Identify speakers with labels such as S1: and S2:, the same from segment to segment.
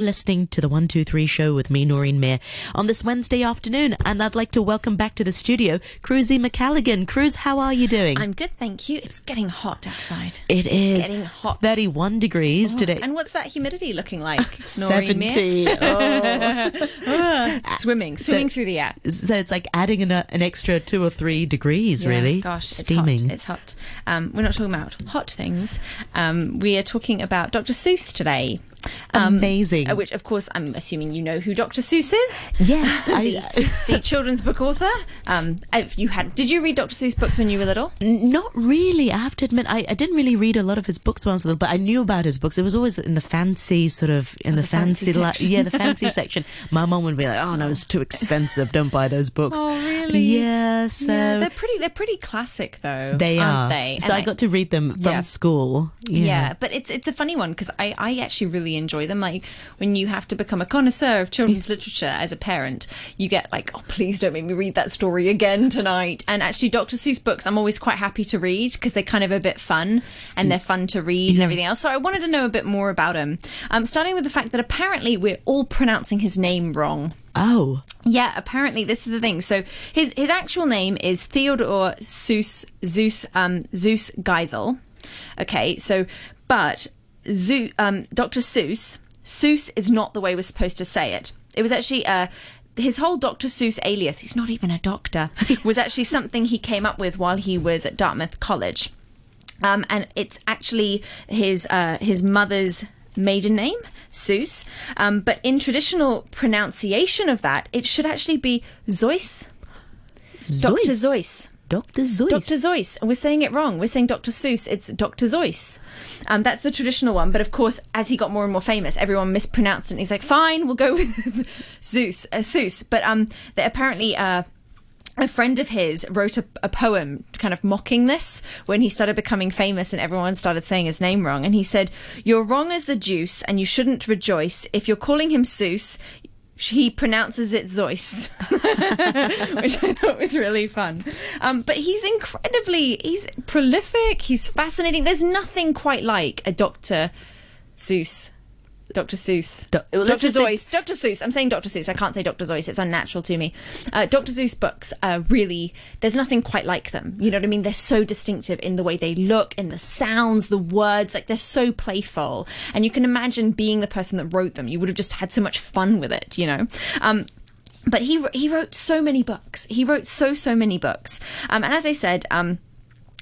S1: listening to the 123 show with me, Noreen Mayer, on this Wednesday afternoon. And I'd like to welcome back to the studio Cruzy Macalligan. Cruz, how are you doing?
S2: I'm good, thank you. It's getting hot outside.
S1: It is.
S2: It's getting hot.
S1: 31 degrees
S2: Oh,
S1: today.
S2: And what's that humidity looking like? Noreen Mayer?
S1: 70. Oh.
S2: Ah, swimming, swimming through the air.
S1: so it's like adding an, an extra two or three degrees, really.
S2: Gosh,
S1: Steaming.
S2: It's hot. It's hot. Um, we're not talking about hot things. Um, we are talking about Dr. Seuss today. Um,
S1: Amazing.
S2: uh, Which, of course, I'm assuming you know who Dr. Seuss is.
S1: Yes,
S2: the,
S1: I,
S2: the children's book author. Um, if you had, did you read Dr. Seuss books when you were little?
S1: not really. I have to admit, I, I didn't really read a lot of his books when I was little, but I knew about his books. It was always in the fancy sort of in the,
S2: the fancy
S1: li-
S2: section.
S1: yeah, the fancy section. My mom would be like, "Oh no, it's too expensive. Don't buy those books."
S2: Oh, really?
S1: Yeah. So
S2: yeah, they're pretty. They're pretty classic, though.
S1: they are.
S2: They.
S1: So
S2: And
S1: I got to read them from
S2: Yeah.
S1: school.
S2: Yeah.
S1: Yeah.
S2: but it's it's a funny one because I, I actually really enjoy them. Like when you have to become a connoisseur of children's literature as a parent, you get like, oh, please don't make me read that story again tonight. And actually, Dr. Seuss books, I'm always quite happy to read because they're kind of a bit fun and they're fun to read and everything else. So I wanted to know a bit more about him. Um, starting with the fact that apparently we're all pronouncing his name wrong.
S1: Oh,
S2: Yeah, apparently this is the thing. So his his actual name is Theodore Seuss Zeus um, Zeus Geisel. Okay, so but um, Dr. Seuss Seuss is not the way we're supposed to say it. It was actually uh, his whole Dr. Seuss alias. He's not even a doctor. was actually something he came up with while he was at Dartmouth College. Um, and it's actually his uh, his mother's maiden name, Seuss. Um, but in traditional pronunciation of that, it should actually be Zeus. Dr. Zeus.
S1: Dr. Zeus.
S2: Dr. Zeus. We're saying it wrong. We're saying Dr. Seuss. It's Dr. Zeus. Um, that's the traditional one. But of course, as he got more and more famous, everyone mispronounced it. And he's like, fine, we'll go with Zeus. Uh, Seuss. But um, they apparently. Uh, a friend of his wrote a, a poem kind of mocking this when he started becoming famous and everyone started saying his name wrong. And he said, You're wrong as the juice and you shouldn't rejoice. If you're calling him Seuss, he pronounces it Zeus, which I thought was really fun. Um, but he's incredibly, he's prolific, he's fascinating. There's nothing quite like a Dr. Seuss. Dr. Seuss.
S1: Do-
S2: Dr.
S1: just say-
S2: Dr. Seuss. I'm saying Dr. Seuss. I can't say Dr. Zeus. It's unnatural to me. Uh, Dr. Seuss books are really, there's nothing quite like them. You know what I mean? They're so distinctive in the way they look, in the sounds, the words. Like they're so playful. And you can imagine being the person that wrote them. You would have just had so much fun with it, you know? Um, but he he wrote so many books. He wrote so so many books. Um, and as I said, um,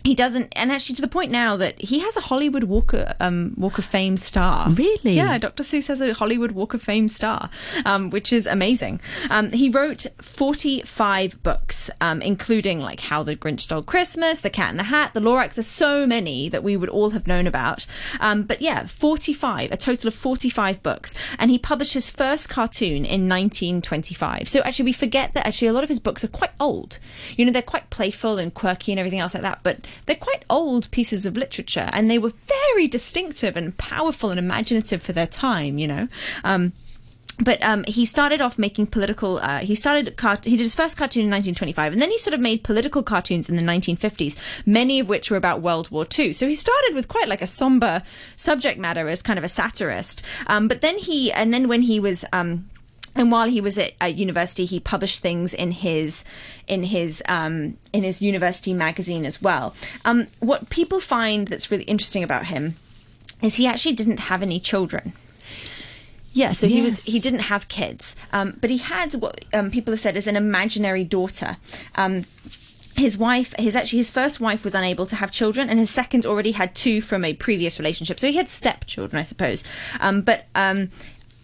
S2: he doesn't, and actually to the point now that he has a Hollywood Walk of, um, Walk of Fame star.
S1: Really?
S2: Yeah, Dr. Seuss has a Hollywood Walk of Fame star, um, which is amazing. Um, he wrote 45 books, um, including like How the Grinch Stole Christmas, The Cat in the Hat, The Lorax. There's so many that we would all have known about. Um, but yeah, 45, a total of 45 books. And he published his first cartoon in 1925. So actually, we forget that actually a lot of his books are quite old. You know, they're quite playful and quirky and everything else like that, but they're quite old pieces of literature and they were very distinctive and powerful and imaginative for their time, you know. Um, but um, he started off making political. Uh, he started. Cart- he did his first cartoon in 1925, and then he sort of made political cartoons in the 1950s, many of which were about World War II. So he started with quite like a somber subject matter as kind of a satirist. Um, but then he, and then when he was. Um, and while he was at, at university, he published things in his in his um, in his university magazine as well. Um, what people find that's really interesting about him is he actually didn't have any children. Yeah, so he was he didn't have kids, um, but he had what um, people have said is an imaginary daughter. Um, his wife, his actually his first wife was unable to have children, and his second already had two from a previous relationship. So he had stepchildren, I suppose. Um, but um,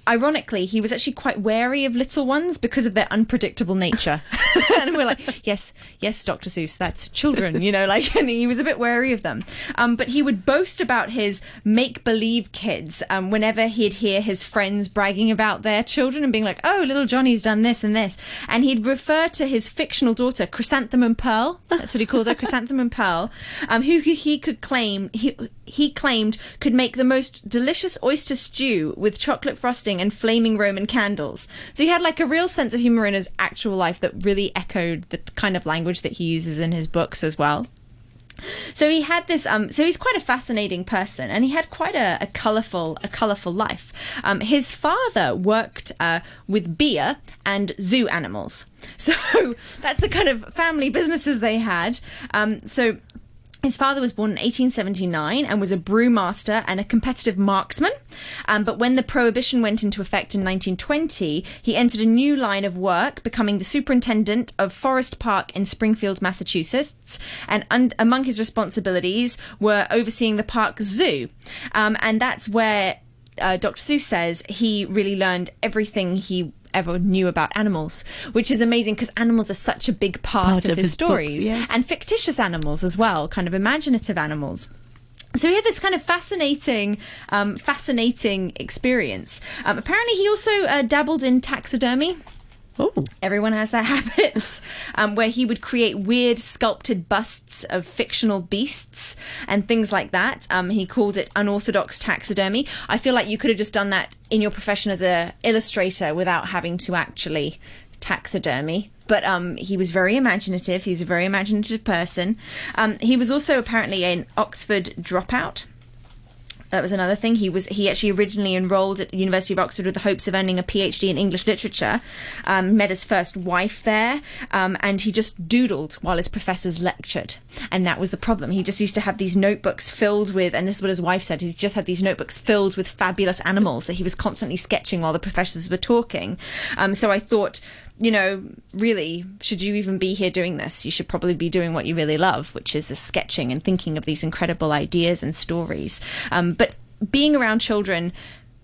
S2: ironically, he was actually quite wary of little ones because of their unpredictable nature. and we're like, yes, yes, Dr. Seuss, that's children, you know, like, and he was a bit wary of them. Um, but he would boast about his make believe kids um, whenever he'd hear his friends bragging about their children and being like, oh, little Johnny's done this and this. And he'd refer to his fictional daughter, Chrysanthemum Pearl, that's what he calls her, Chrysanthemum Pearl, um, who he- he could claim, he, he claimed could make the most delicious oyster stew with chocolate frosting and flaming Roman candles. So he had like a real sense of humor in his actual life that really echoed the kind of language that he uses in his books as well. So he had this. Um, so he's quite a fascinating person, and he had quite a, a colorful, a colorful life. Um, his father worked uh, with beer and zoo animals, so that's the kind of family businesses they had. Um, so his father was born in 1879 and was a brewmaster and a competitive marksman. Um, but when the prohibition went into effect in 1920, he entered a new line of work, becoming the superintendent of Forest Park in Springfield, Massachusetts. And un- among his responsibilities were overseeing the park zoo. Um, and that's where uh, Dr. Seuss says he really learned everything he ever knew about animals, which is amazing because animals are such a big part,
S1: Part
S2: of,
S1: of
S2: his,
S1: his
S2: stories
S1: books, yes.
S2: and fictitious animals as well, kind of imaginative animals. So he had this kind of fascinating, um, fascinating experience. Um, apparently, he also uh, dabbled in taxidermy.
S1: Oh,
S2: Everyone has their habits, um, where he would create weird sculpted busts of fictional beasts and things like that. Um, he called it unorthodox taxidermy. I feel like you could have just done that in your profession as a illustrator without having to actually taxidermy. But um, he was very imaginative. He's a very imaginative person. Um, he was also apparently an Oxford dropout. That was another thing. He was he actually originally enrolled at the University of Oxford with the hopes of earning a PhD in English literature. Um, met his first wife there, um, and he just doodled while his professors lectured, and that was the problem. He just used to have these notebooks filled with, and this is what his wife said. He just had these notebooks filled with fabulous animals that he was constantly sketching while the professors were talking. Um, so I thought. You know, really, should you even be here doing this? You should probably be doing what you really love, which is sketching and thinking of these incredible ideas and stories. Um, but being around children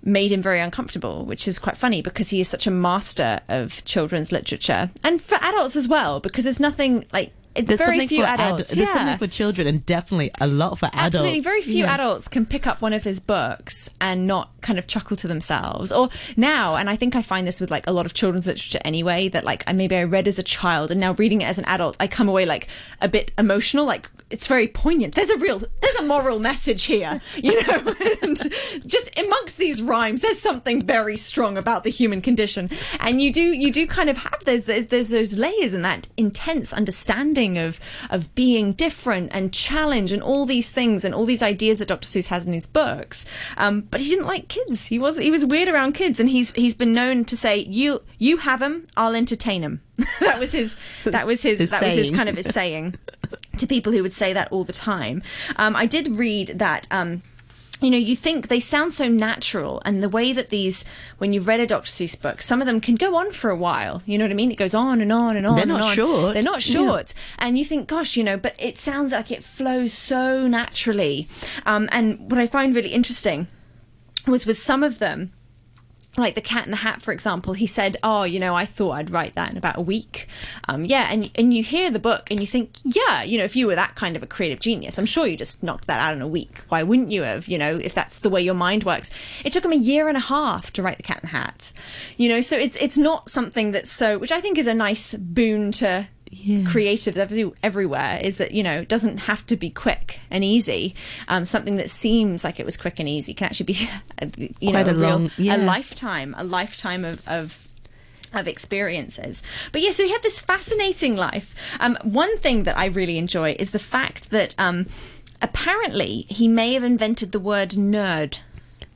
S2: made him very uncomfortable, which is quite funny because he is such a master of children's literature and for adults as well, because there's nothing like it's
S1: there's
S2: very few
S1: for ad-
S2: adults.
S1: There's something for children, and definitely a lot for adults.
S2: Absolutely, very few
S1: Yeah.
S2: adults can pick up one of his books and not kind of chuckle to themselves. Or now, and I think I find this with like a lot of children's literature anyway, that like I maybe I read as a child and now reading it as an adult, I come away like a bit emotional, like it's very poignant. There's a real, there's a moral message here, you know. and just amongst these rhymes, there's something very strong about the human condition, and you do, you do kind of have those, there's, there's those layers and that intense understanding of of being different and challenge and all these things and all these ideas that Dr. Seuss has in his books. Um, but he didn't like kids. He was he was weird around kids, and he's he's been known to say, "You you have them, I'll entertain them." that was his that was his,
S1: His
S2: that was his kind of his saying to people who would say that all the time. Um, I did read that. Um, you know, you think they sound so natural, and the way that these, when you've read a Dr. Seuss book, some of them can go on for a while. You know what I mean? It goes on and on and on.
S1: They're not
S2: on.
S1: short.
S2: They're not
S1: Yeah.
S2: short, and you think, gosh, you know, but it sounds like it flows so naturally. Um, and what I find really interesting was with some of them like the cat in the hat for example he said oh you know i thought i'd write that in about a week. Um, yeah and and you hear the book and you think yeah you know if you were that kind of a creative genius i'm sure you just knocked that out in a week. Why wouldn't you have you know if that's the way your mind works? It took him a year and a half to write the cat in the hat you know so it's it's not something that's so which i think is a nice boon to
S1: Yeah.
S2: creatives every, everywhere is that you know it doesn't have to be quick and easy um, something that seems like it was quick and easy can actually be you
S1: Quite
S2: know
S1: a
S2: real-
S1: long- yeah.
S2: a lifetime a lifetime of, of of experiences. But yeah, so he had this fascinating life. Um, one thing that I really enjoy is the fact that um, apparently he may have invented the word nerd.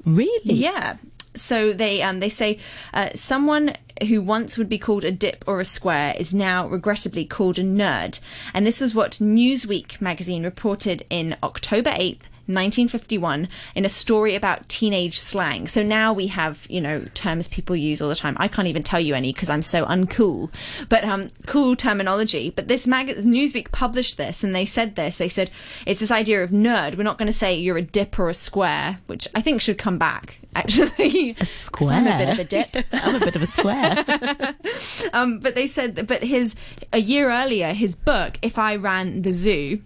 S1: Really?
S2: Yeah. So they um, they say uh, someone who once would be called a dip or a square is now regrettably called a nerd, and this is what Newsweek magazine reported in October eighth. 1951 in a story about teenage slang. So now we have, you know, terms people use all the time. I can't even tell you any because I'm so uncool. But um cool terminology. But this mag Newsweek published this and they said this. They said it's this idea of nerd. We're not going to say you're a dip or a square, which I think should come back actually.
S1: A square.
S2: I'm a bit of a dip.
S1: I'm a bit of a square.
S2: Um, but they said, that, but his a year earlier, his book, "If I Ran the Zoo."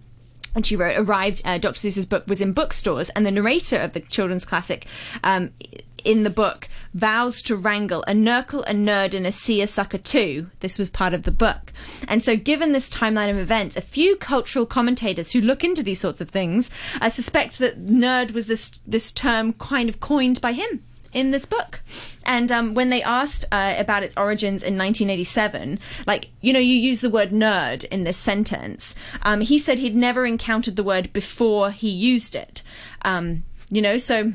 S2: And she wrote, arrived, uh, Dr. Seuss's book was in bookstores, and the narrator of the children's classic um, in the book vows to wrangle a Nerkle, a nerd, and a seersucker too. This was part of the book. And so, given this timeline of events, a few cultural commentators who look into these sorts of things uh, suspect that nerd was this, this term kind of coined by him. in this book. And um, when they asked uh, about its origins in 1987, like, you know, you use the word nerd in this sentence, um, he said he'd never encountered the word before he used it. Um, you know, so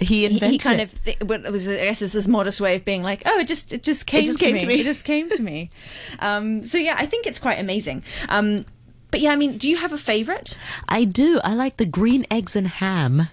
S1: He
S2: he,
S1: invented
S2: he kind
S1: it.
S2: of th- what was I guess it's his modest way of being like, oh, it just it just came,
S1: just
S2: to,
S1: came
S2: me.
S1: to me.
S2: It just came to me. Um, so yeah, I think it's quite amazing. Um, but yeah, I mean, do you have a favorite?
S1: I do. I like the green eggs and ham.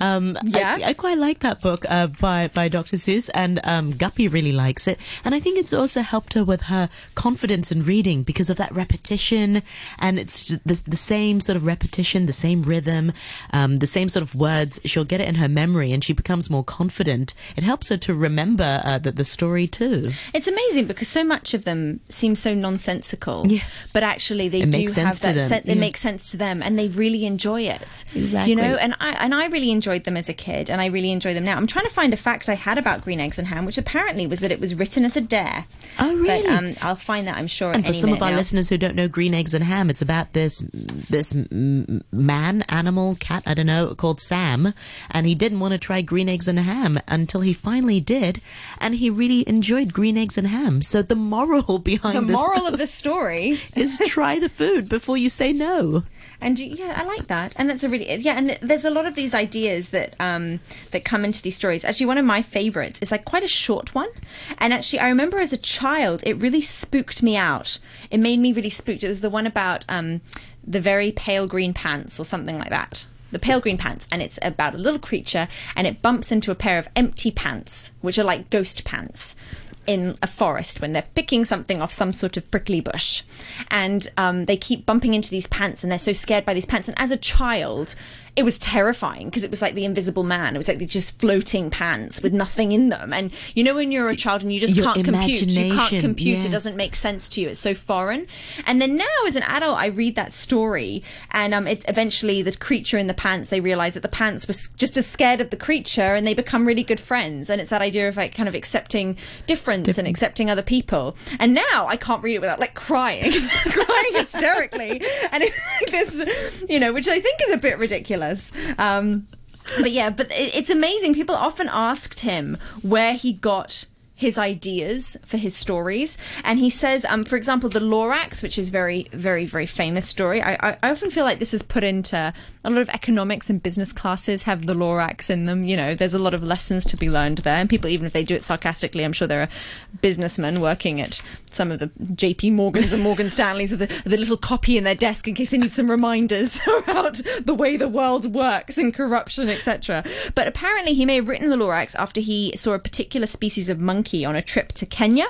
S1: Um,
S2: Yeah?
S1: I, I quite like that book uh, by by Dr. Seuss, and um, Guppy really likes it. And I think it's also helped her with her confidence in reading because of that repetition, and it's the, the same sort of repetition, the same rhythm, um, the same sort of words. She'll get it in her memory, and she becomes more confident. It helps her to remember uh, the, the story too.
S2: It's amazing because so much of them seem so nonsensical,
S1: Yeah.
S2: but actually they
S1: It
S2: do have that. sen- They
S1: yeah.
S2: make sense to them, and they really enjoy it.
S1: Exactly.
S2: You know, and I and I really enjoyed them as a kid, and I really enjoy them now. I'm trying to find a fact I had about green eggs and ham, which apparently was that it was written as a dare.
S1: Oh, really?
S2: But um, I'll find that I'm sure.
S1: And for
S2: any
S1: some of our
S2: now.
S1: listeners who don't know green eggs and ham, it's about this this man, animal, cat, I don't know, called Sam, and he didn't want to try green eggs and ham until he finally did, and he really enjoyed green eggs and ham. So the moral behind
S2: the moral of the story
S1: is try the food before you say no.
S2: And yeah, I like that, and that's a really yeah. And there's a lot of these ideas that um that come into these stories. Actually, one of my favorites is like quite a short one, and actually, I remember as a child, it really spooked me out. It made me really spooked. It was the one about um the very pale green pants or something like that. The pale green pants, and it's about a little creature, and it bumps into a pair of empty pants, which are like ghost pants in a forest when they're picking something off some sort of prickly bush. And um, they keep bumping into these pants and they're so scared by these pants. And as a child, it was terrifying because it was like the invisible man. It was like the just floating pants with nothing in them. And you know, when you're a child and you just
S1: Your
S2: can't compute, you can't compute, it doesn't make sense to you. It's so foreign. And then now, as an adult, I read that story, and um, it, eventually the creature in the pants, they realize that the pants was just as scared of the creature, and they become really good friends. And it's that idea of like kind of accepting difference and accepting other people. And now I can't read it without like crying, crying hysterically, and like this, you know, which I think is a bit ridiculous. Um, but yeah, but it, it's amazing. People often asked him where he got his ideas for his stories. And he says um for example the lorax which is very very very famous story. I, I i often feel like this is put into a lot of economics and business classes have the lorax in them you know there's a lot of lessons to be learned there. And people even if they do it sarcastically i'm sure there are businessmen working at some of the jp morgans and morgan stanleys with a, little copy in their desk in case they need some reminders about the way the world works and corruption etc but apparently he may have written the lorax after he saw a particular species of monkey on a trip to kenya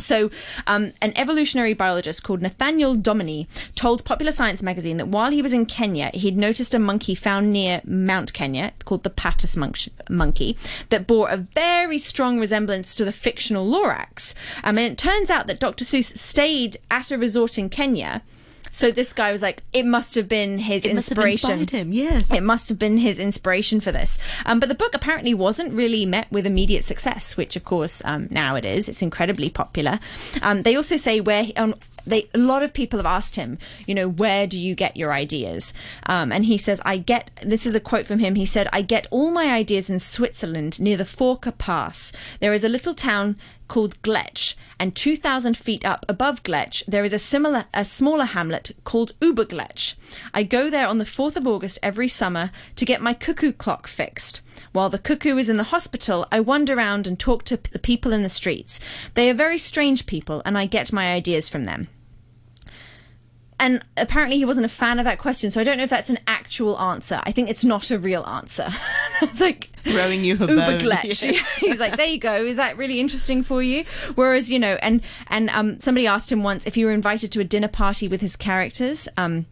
S2: so, um, an evolutionary biologist called Nathaniel Dominy told Popular Science magazine that while he was in Kenya, he'd noticed a monkey found near Mount Kenya called the patas monk- monkey that bore a very strong resemblance to the fictional Lorax. Um, and it turns out that Dr. Seuss stayed at a resort in Kenya. So this guy was like, it must have been his
S1: It must have
S2: inspiration.
S1: inspired him, yes.
S2: It must have been his inspiration for this. Um, but the book apparently wasn't really met with immediate success, which of course um, now it is. It's incredibly popular. Um, they also say where on. They, a lot of people have asked him, you know, where do you get your ideas? Um, and he says, I get, this is a quote from him. He said, I get all my ideas in Switzerland near the Furka Pass. There is a little town called Gletsch, and 2,000 feet up above Gletsch, there is a similar, a smaller hamlet called Ubergletsch. I go there on the 4th of August every summer to get my cuckoo clock fixed. While the cuckoo is in the hospital, I wander around and talk to the people in the streets. They are very strange people, and I get my ideas from them. And apparently, he wasn't a fan of that question, so I don't know if that's an actual answer. I think it's not a real answer. it's like
S1: Throwing you a
S2: Uber
S1: bone, yes.
S2: He's like, there you go. Is that really interesting for you? Whereas, you know, and and um, somebody asked him once if you were invited to a dinner party with his characters. Um,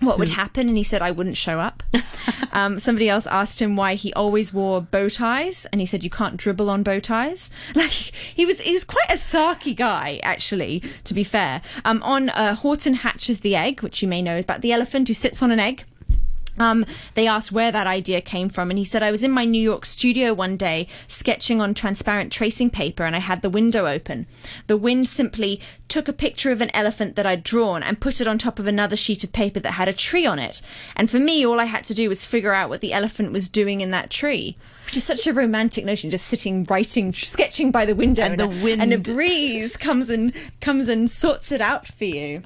S2: what
S1: Hmm.
S2: would happen? And he said, I wouldn't show up. um, somebody else asked him why he always wore bow ties, and he said, You can't dribble on bow ties. Like, he was, he was quite a sarky guy, actually, to be fair. Um, on uh, Horton Hatches the Egg, which you may know is about the elephant who sits on an egg. Um, they asked where that idea came from, and he said, I was in my New York studio one day sketching on transparent tracing paper, and I had the window open. The wind simply took a picture of an elephant that I'd drawn and put it on top of another sheet of paper that had a tree on it. And for me, all I had to do was figure out what the elephant was doing in that tree. Which is such a romantic notion, just sitting, writing, sketching by the window,
S1: And the
S2: a,
S1: wind-
S2: and a breeze comes and comes and sorts it out for you.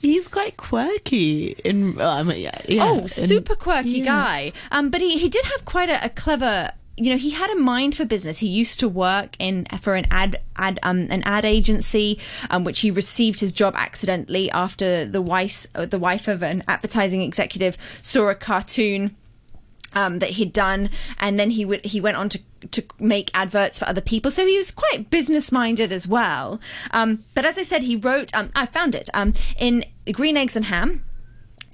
S1: He's quite quirky. In yeah, yeah,
S2: Oh,
S1: and-
S2: super quirky
S1: yeah.
S2: guy. Um, but he, he did have quite a, a clever. You know, he had a mind for business. He used to work in for an ad ad um, an ad agency, um, which he received his job accidentally after the wife the wife of an advertising executive saw a cartoon um, that he'd done, and then he would he went on to to make adverts for other people. So he was quite business minded as well. Um, but as I said, he wrote. Um, I found it um, in Green Eggs and Ham,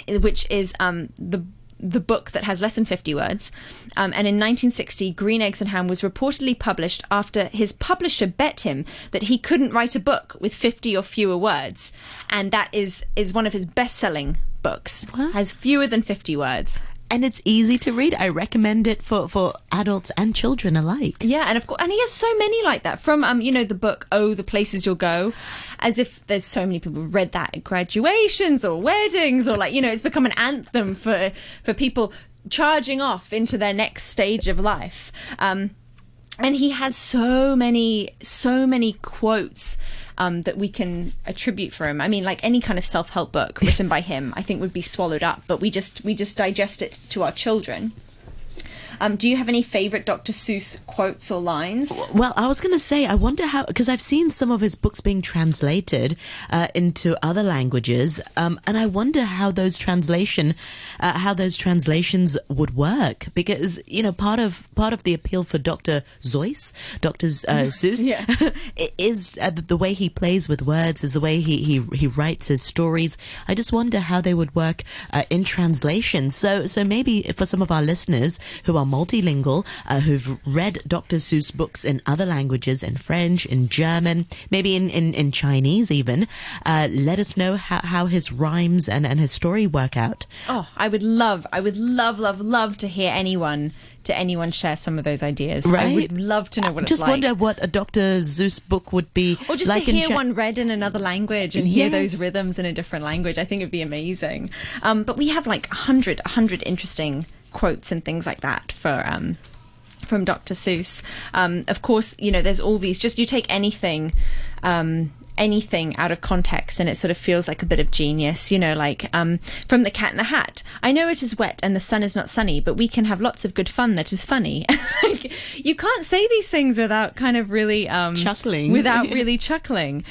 S2: which is um, the the book that has less than 50 words. Um, and in 1960, Green Eggs and Ham was reportedly published after his publisher bet him that he couldn't write a book with 50 or fewer words. And that is, is one of his best selling books.
S1: What?
S2: Has fewer than 50 words.
S1: And it's easy to read. I recommend it for, for adults and children alike.
S2: Yeah, and of course, and he has so many like that. From um, you know, the book "Oh, the Places You'll Go," as if there's so many people read that at graduations or weddings, or like you know, it's become an anthem for for people charging off into their next stage of life. Um, and he has so many, so many quotes um, that we can attribute for him. I mean, like any kind of self-help book written by him, I think would be swallowed up. But we just we just digest it to our children. Um, do you have any favorite Dr. Seuss quotes or lines?
S1: Well, I was going to say, I wonder how, because I've seen some of his books being translated uh, into other languages, um, and I wonder how those translation, uh, how those translations would work. Because you know, part of part of the appeal for Doctor Zeus, Doctor uh, Seuss,
S2: Yeah.
S1: is uh, the, the way he plays with words, is the way he he he writes his stories. I just wonder how they would work uh, in translation. So so maybe for some of our listeners who are multilingual, uh, who've read Dr. Seuss books in other languages, in French, in German, maybe in, in, in Chinese even, uh, let us know how, how his rhymes and, and his story work out.
S2: Oh, I would love, I would love, love, love to hear anyone to anyone share some of those ideas.
S1: Right.
S2: I would love to know what
S1: Just
S2: it's like.
S1: wonder what a Dr. Zeus book would be
S2: or just
S1: like
S2: to hear one read in another language and hear those rhythms in a different language. I think it'd be amazing. Um, but we have like a hundred, hundred interesting quotes and things like that for. Um, from Dr. Seuss. Um, of course, you know, there's all these, just you take anything, um, anything out of context and it sort of feels like a bit of genius, you know, like um, from The Cat in the Hat. I know it is wet and the sun is not sunny, but we can have lots of good fun that is funny. Like, you can't say these things without kind of really um,
S1: Chuckling.
S2: Without really chuckling.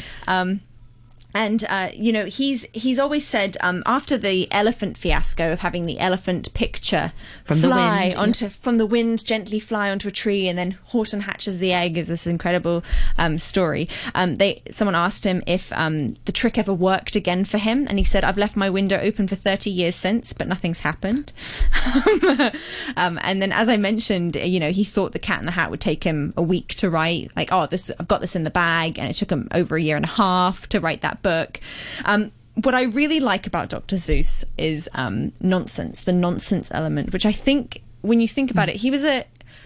S2: And uh, you know he's he's always said um, after the elephant fiasco of having the elephant picture
S1: From the
S2: fly
S1: wind,
S2: onto from the wind gently fly onto a tree and then Horton hatches the egg is this incredible um, story. Um, they someone asked him if um, the trick ever worked again for him and he said I've left my window open for thirty years since but nothing's happened. um, and then as I mentioned you know he thought the Cat in the Hat would take him a week to write like oh this I've got this in the bag and it took him over a year and a half to write that book. Um, what I really like about Dr. Zeus is um, nonsense, the nonsense element, which I think when you think about it, he was a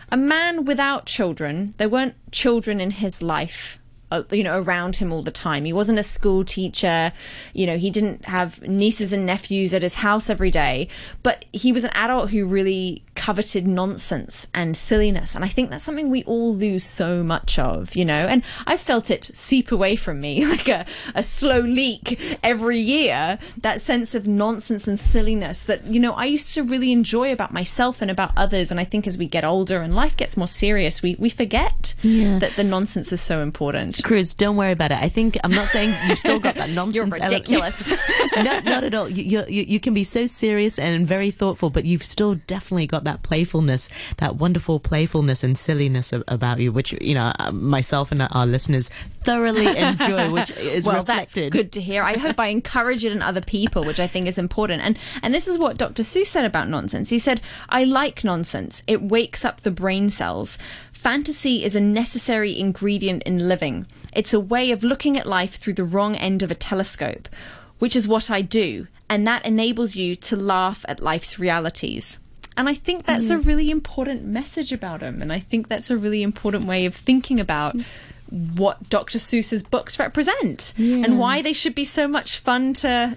S2: a man without children. There weren't children in his life. Uh, you know, around him all the time. He wasn't a school teacher. You know, he didn't have nieces and nephews at his house every day. But he was an adult who really coveted nonsense and silliness. And I think that's something we all lose so much of, you know. And I felt it seep away from me like a, a slow leak every year. That sense of nonsense and silliness that, you know, I used to really enjoy about myself and about others. And I think as we get older and life gets more serious, we, we forget
S1: Yeah.
S2: that the nonsense is so important.
S1: Cruz, don't worry about it. I think I'm not saying you've still got that nonsense.
S2: You're ridiculous.
S1: no, not at all. You, you, you can be so serious and very thoughtful, but you've still definitely got that playfulness, that wonderful playfulness and silliness about you, which you know uh, myself and our listeners thoroughly enjoy, which is
S2: well,
S1: reflected.
S2: that's good to hear. I hope I encourage it in other people, which I think is important. And and this is what Dr. Seuss said about nonsense. He said, "I like nonsense. It wakes up the brain cells." Fantasy is a necessary ingredient in living. It's a way of looking at life through the wrong end of a telescope, which is what I do. and that enables you to laugh at life's realities. And I think that's a mm. really important message about him. And I think that's a really important way of thinking about mm. what Dr. Seuss's books represent
S1: Yeah.
S2: and why they should be so much fun to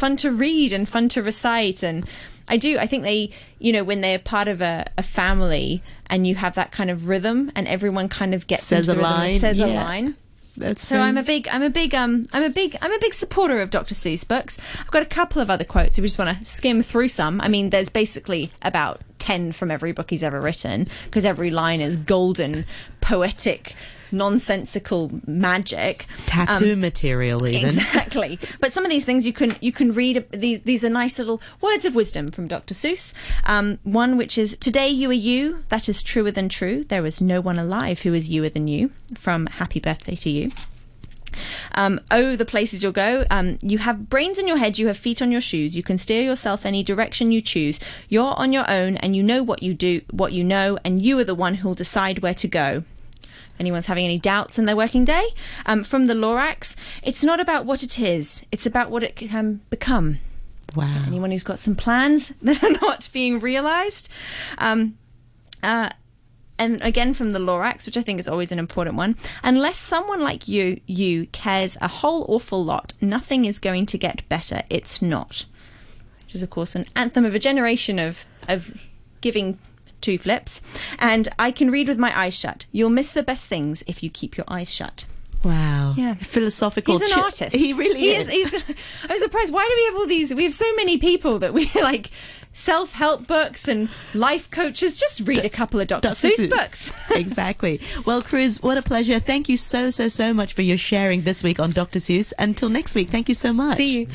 S2: fun to read and fun to recite and I do I think they you know when they're part of a, a family and you have that kind of rhythm and everyone kind of gets
S1: Says
S2: into
S1: a
S2: the
S1: line,
S2: says a line
S1: That's
S2: so I'm a big, I'm a big, um, I'm a big, I'm a big supporter of Dr. Seuss books. I've got a couple of other quotes. If we just want to skim through some, I mean, there's basically about ten from every book he's ever written because every line is golden, poetic, nonsensical magic.
S1: tattoo
S2: Um,
S1: material even.
S2: Exactly. But some of these things you can you can read. These these are nice little words of wisdom from Dr. Seuss. Um, one which is today you are you. That is truer than true. There is no one alive who is youer than you. From Happy Birthday to You. Um, oh, the places you'll go. Um, you have brains in your head, you have feet on your shoes. You can steer yourself any direction you choose. You're on your own, and you know what you do, what you know, and you are the one who'll decide where to go. Anyone's having any doubts in their working day? Um, from the Lorax, it's not about what it is; it's about what it can become.
S1: Wow.
S2: Anyone who's got some plans that are not being realised. Um, uh, and again from the Lorax, which I think is always an important one. Unless someone like you you cares a whole awful lot, nothing is going to get better. It's not. Which is of course an anthem of a generation of of giving two flips. And I can read with my eyes shut. You'll miss the best things if you keep your eyes shut.
S1: Wow.
S2: Yeah.
S1: Philosophical.
S2: He's an
S1: chi-
S2: artist.
S1: He really
S2: He
S1: is.
S2: He's, I'm surprised. Why do we have all these? We have so many people that we like self help books and life coaches. Just read a couple of Dr.
S1: Dr.
S2: Seuss,
S1: Seuss.
S2: books.
S1: exactly. Well, Cruz, what a pleasure. Thank you so, so, so much for your sharing this week on Dr. Seuss. Until next week, thank you so much.
S2: See you.